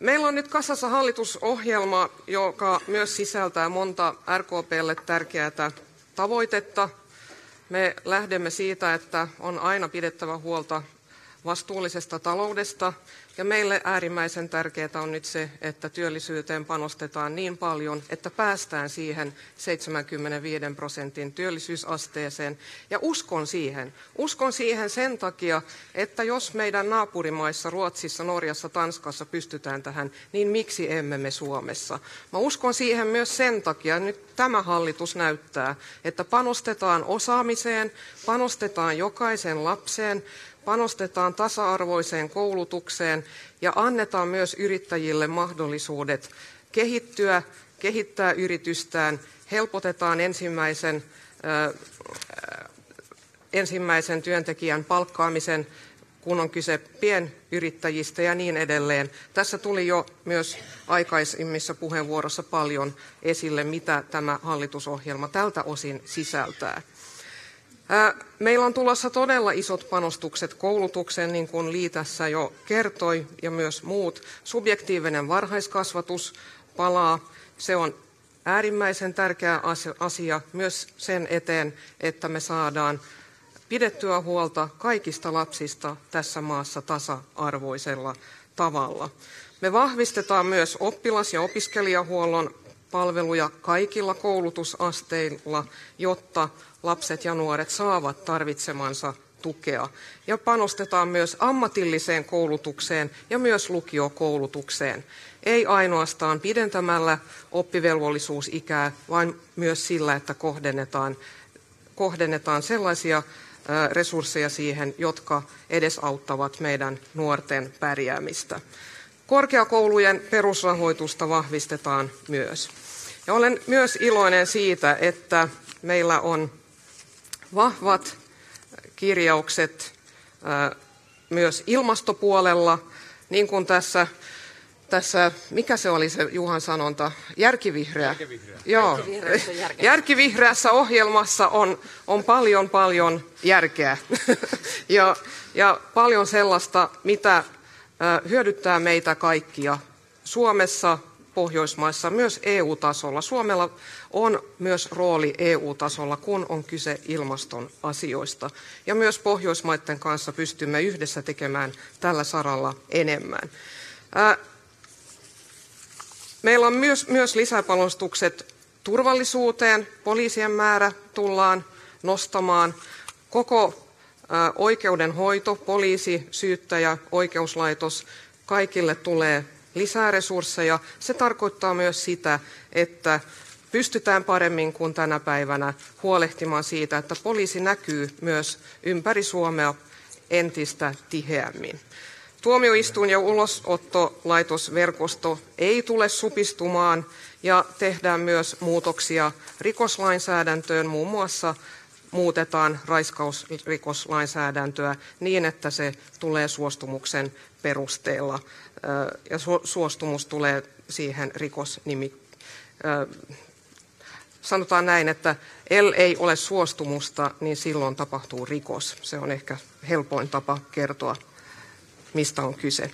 Meillä on nyt kasassa hallitusohjelma, joka myös sisältää monta RKPlle tärkeää tavoitetta. Me lähdemme siitä, että on aina pidettävä huolta vastuullisesta taloudesta ja meille äärimmäisen tärkeää on nyt se, että työllisyyteen panostetaan niin paljon, että päästään siihen 75 prosentin työllisyysasteeseen. Ja uskon siihen. Uskon siihen sen takia, että jos meidän naapurimaissa, Ruotsissa, Norjassa, Tanskassa pystytään tähän, niin miksi emme me Suomessa? Mä uskon siihen myös sen takia, nyt tämä hallitus näyttää, että panostetaan osaamiseen, panostetaan jokaisen lapseen, panostetaan tasa-arvoiseen koulutukseen ja annetaan myös yrittäjille mahdollisuudet kehittyä, kehittää yritystään, helpotetaan ensimmäisen, äh, ensimmäisen työntekijän palkkaamisen, kun on kyse pienyrittäjistä ja niin edelleen. Tässä tuli jo myös aikaisemmissa puheenvuorossa paljon esille, mitä tämä hallitusohjelma tältä osin sisältää. Meillä on tulossa todella isot panostukset koulutukseen, niin kuin Liitässä jo kertoi, ja myös muut. Subjektiivinen varhaiskasvatus palaa. Se on äärimmäisen tärkeä asia myös sen eteen, että me saadaan pidettyä huolta kaikista lapsista tässä maassa tasa-arvoisella tavalla. Me vahvistetaan myös oppilas- ja opiskelijahuollon palveluja kaikilla koulutusasteilla, jotta lapset ja nuoret saavat tarvitsemansa tukea. Ja panostetaan myös ammatilliseen koulutukseen ja myös lukiokoulutukseen. Ei ainoastaan pidentämällä oppivelvollisuusikää, vaan myös sillä, että kohdennetaan, kohdennetaan sellaisia resursseja siihen, jotka edesauttavat meidän nuorten pärjäämistä. Korkeakoulujen perusrahoitusta vahvistetaan myös. Ja olen myös iloinen siitä, että meillä on vahvat kirjaukset myös ilmastopuolella, niin kuin tässä, tässä mikä se oli se Juhan sanonta, järkivihreä. Järkivihreä. Joo. Järkivihreässä ohjelmassa on, on paljon paljon järkeä [laughs] ja, ja paljon sellaista, mitä hyödyttää meitä kaikkia Suomessa, Pohjoismaissa, myös EU-tasolla. Suomella on myös rooli EU-tasolla, kun on kyse ilmaston asioista. Ja myös Pohjoismaiden kanssa pystymme yhdessä tekemään tällä saralla enemmän. Meillä on myös, myös lisäpanostukset turvallisuuteen. Poliisien määrä tullaan nostamaan. Koko oikeudenhoito, poliisi, syyttäjä, oikeuslaitos, kaikille tulee lisää resursseja. Se tarkoittaa myös sitä, että pystytään paremmin kuin tänä päivänä huolehtimaan siitä, että poliisi näkyy myös ympäri Suomea entistä tiheämmin. Tuomioistuin- ja ulosottolaitosverkosto ei tule supistumaan ja tehdään myös muutoksia rikoslainsäädäntöön, muun muassa muutetaan raiskausrikoslainsäädäntöä niin, että se tulee suostumuksen perusteella ja suostumus tulee siihen rikosnimi. Sanotaan näin, että el ei ole suostumusta, niin silloin tapahtuu rikos. Se on ehkä helpoin tapa kertoa, mistä on kyse.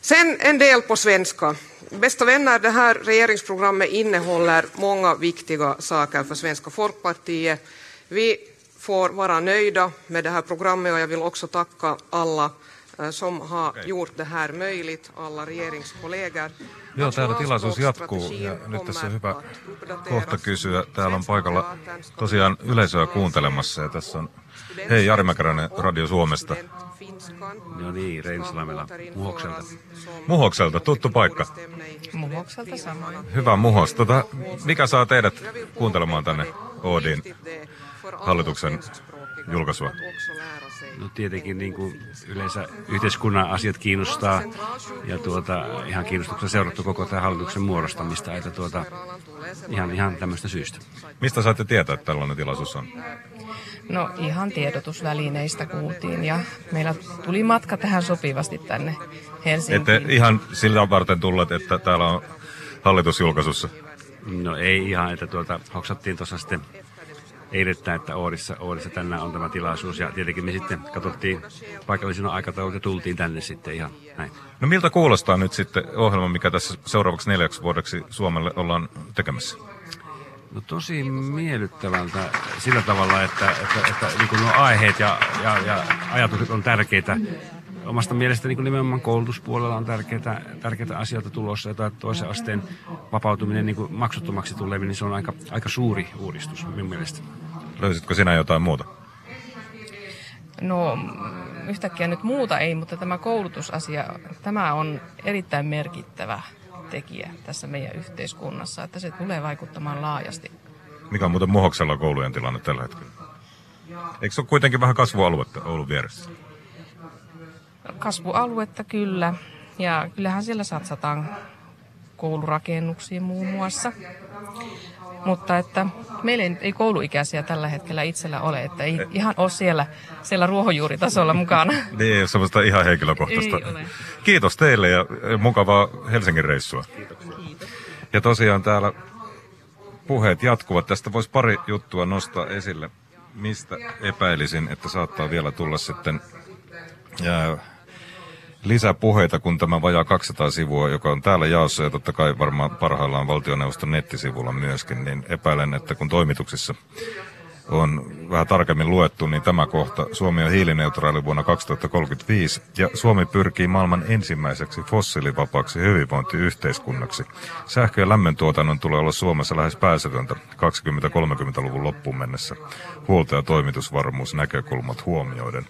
Sen en del på svenska. Bästa vänner, det här regeringsprogrammet innehåller många viktiga saker för Svenska folkpartiet. Vi får vara nöjda med det här programmet och jag vill också tacka alla Eh, som har gjort det här möjligt, alla regeringskollegor. Joo, täällä tilaisuus jatkuu ja nyt tässä on hyvä kohta kysyä. Täällä on paikalla tosiaan yleisöä kuuntelemassa ja tässä on Hei Jari Mäkäräinen Radio Suomesta. No niin, Reinsalamella Muhokselta. Muhokselta, tuttu paikka. Muhokselta samoin. Hyvä Muhos. Tota, mikä saa teidät kuuntelemaan tänne Oodin hallituksen julkaisua? No tietenkin niin kuin yleensä yhteiskunnan asiat kiinnostaa ja tuota, ihan kiinnostuksella seurattu koko tämän hallituksen muodostamista, että tuota, ihan, ihan tämmöistä syystä. Mistä saatte tietää, että tällainen tilaisuus on? No ihan tiedotusvälineistä kuultiin ja meillä tuli matka tähän sopivasti tänne Helsinkiin. Ette ihan sillä varten tulleet, että täällä on hallitusjulkaisussa? No ei ihan, että tuota, hoksattiin tuossa sitten eilettä, että Oodissa, Oodissa tänään on tämä tilaisuus. Ja tietenkin me sitten katsottiin paikallisina aikataulut ja tultiin tänne sitten ihan näin. No miltä kuulostaa nyt sitten ohjelma, mikä tässä seuraavaksi neljäksi vuodeksi Suomelle ollaan tekemässä? No tosi miellyttävältä sillä tavalla, että, että, että niin kuin nuo aiheet ja, ja, ja ajatukset on tärkeitä. Omasta mielestäni niin nimenomaan koulutuspuolella on tärkeitä, tärkeitä asioita tulossa, että toisen asteen vapautuminen niin kuin maksuttomaksi tuleminen, niin se on aika, aika suuri uudistus minun mielestä. Löysitkö sinä jotain muuta? No yhtäkkiä nyt muuta ei, mutta tämä koulutusasia, tämä on erittäin merkittävä tekijä tässä meidän yhteiskunnassa, että se tulee vaikuttamaan laajasti. Mikä on muuten Muhoksella koulujen tilanne tällä hetkellä? Eikö se ole kuitenkin vähän kasvualuetta Oulun vieressä? Kasvualuetta kyllä, ja kyllähän siellä satsataan koulurakennuksiin muun muassa. Mutta että meillä ei, ei kouluikäisiä tällä hetkellä itsellä ole, että ei ihan ole siellä, siellä ruohonjuuritasolla mukana. [laughs] Niin, semmoista ihan henkilökohtaista. Ei ole. Kiitos teille ja mukavaa Helsingin reissua. Ja tosiaan täällä puheet jatkuvat. Tästä voisi pari juttua nostaa esille, mistä epäilisin, että saattaa vielä tulla sitten jää, lisäpuheita, kun tämä vajaa 200 sivua, joka on täällä jaossa ja totta kai varmaan parhaillaan valtioneuvoston nettisivulla myöskin, niin epäilen, että kun toimituksissa on vähän tarkemmin luettu, niin tämä kohta Suomi on hiilineutraali vuonna 2035 ja Suomi pyrkii maailman ensimmäiseksi fossiilivapaaksi hyvinvointiyhteiskunnaksi. Sähkö- ja lämmöntuotannon tulee olla Suomessa lähes pääsetöntä 20-30-luvun loppuun mennessä huolto- ja toimitusvarmuus näkökulmat huomioiden.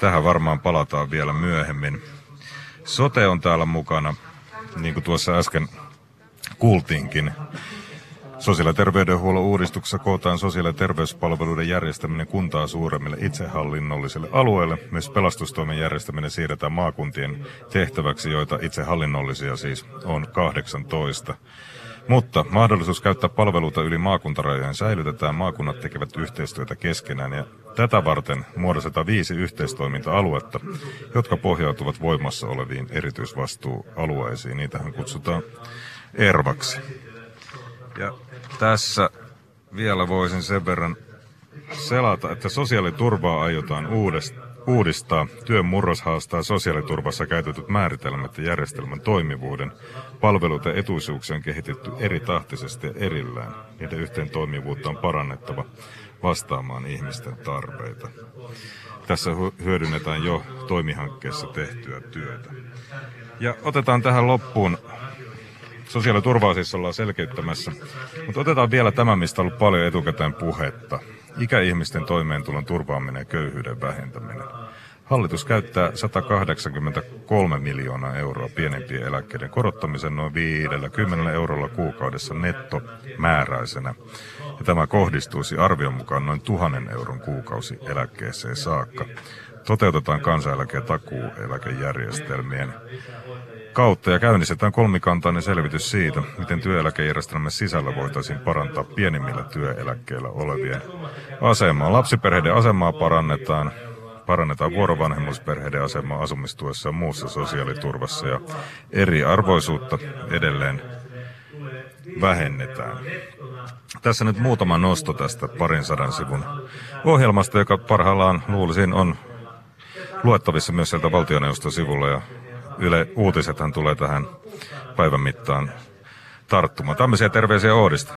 Tähän varmaan palataan vielä myöhemmin. Sote on täällä mukana, niin kuin tuossa äsken kuultiinkin. Sosiaali- ja terveydenhuollon uudistuksessa kootaan sosiaali- ja terveyspalveluiden järjestäminen kuntaa suuremmille itsehallinnollisille alueille. Myös pelastustoimen järjestäminen siirretään maakuntien tehtäväksi, joita itsehallinnollisia siis on 18. Mutta mahdollisuus käyttää palveluita yli maakuntarajojen säilytetään. Maakunnat tekevät yhteistyötä keskenään ja tätä varten muodostetaan viisi yhteistoiminta-aluetta, jotka pohjautuvat voimassa oleviin erityisvastuualueisiin. Niitähän kutsutaan ERVaksi. Ja tässä vielä voisin sen verran selata, että sosiaaliturvaa aiotaan uudestaan uudistaa. Työn murros haastaa sosiaaliturvassa käytetyt määritelmät ja järjestelmän toimivuuden. Palveluita ja etuisuuksia on kehitetty eri tahtisesti ja erillään. Niiden yhteen toimivuutta on parannettava vastaamaan ihmisten tarpeita. Tässä hyödynnetään jo toimihankkeessa tehtyä työtä. Ja otetaan tähän loppuun sosiaaliturvaa siis ollaan selkeyttämässä. Mutta otetaan vielä tämä, mistä on ollut paljon etukäteen puhetta. Ikäihmisten toimeentulon turvaaminen ja köyhyyden vähentäminen. Hallitus käyttää 183 miljoonaa euroa pienempien eläkkeiden korottamisen noin 50 eurolla kuukaudessa nettomääräisenä. Ja tämä kohdistuisi arvion mukaan noin tuhannen euron kuukausi eläkkeeseen saakka. Toteutetaan kansaneläke- ja takuueläkejärjestelmien kautta ja käynnistetään kolmikantainen selvitys siitä, miten työeläkejärjestelmän sisällä voitaisiin parantaa pienimmillä työeläkkeillä olevien asemaa. Lapsiperheiden asemaa parannetaan, parannetaan vuorovanhemmuusperheiden asemaa asumistuessa ja muussa sosiaaliturvassa ja eriarvoisuutta edelleen vähennetään. Tässä nyt muutama nosto tästä parin sadan sivun ohjelmasta, joka parhaillaan luulisin on luettavissa myös sieltä valtioneuvoston sivulla ja Yle Uutisethan tulee tähän päivän mittaan tarttumaan. Tämmöisiä terveisiä Oodista.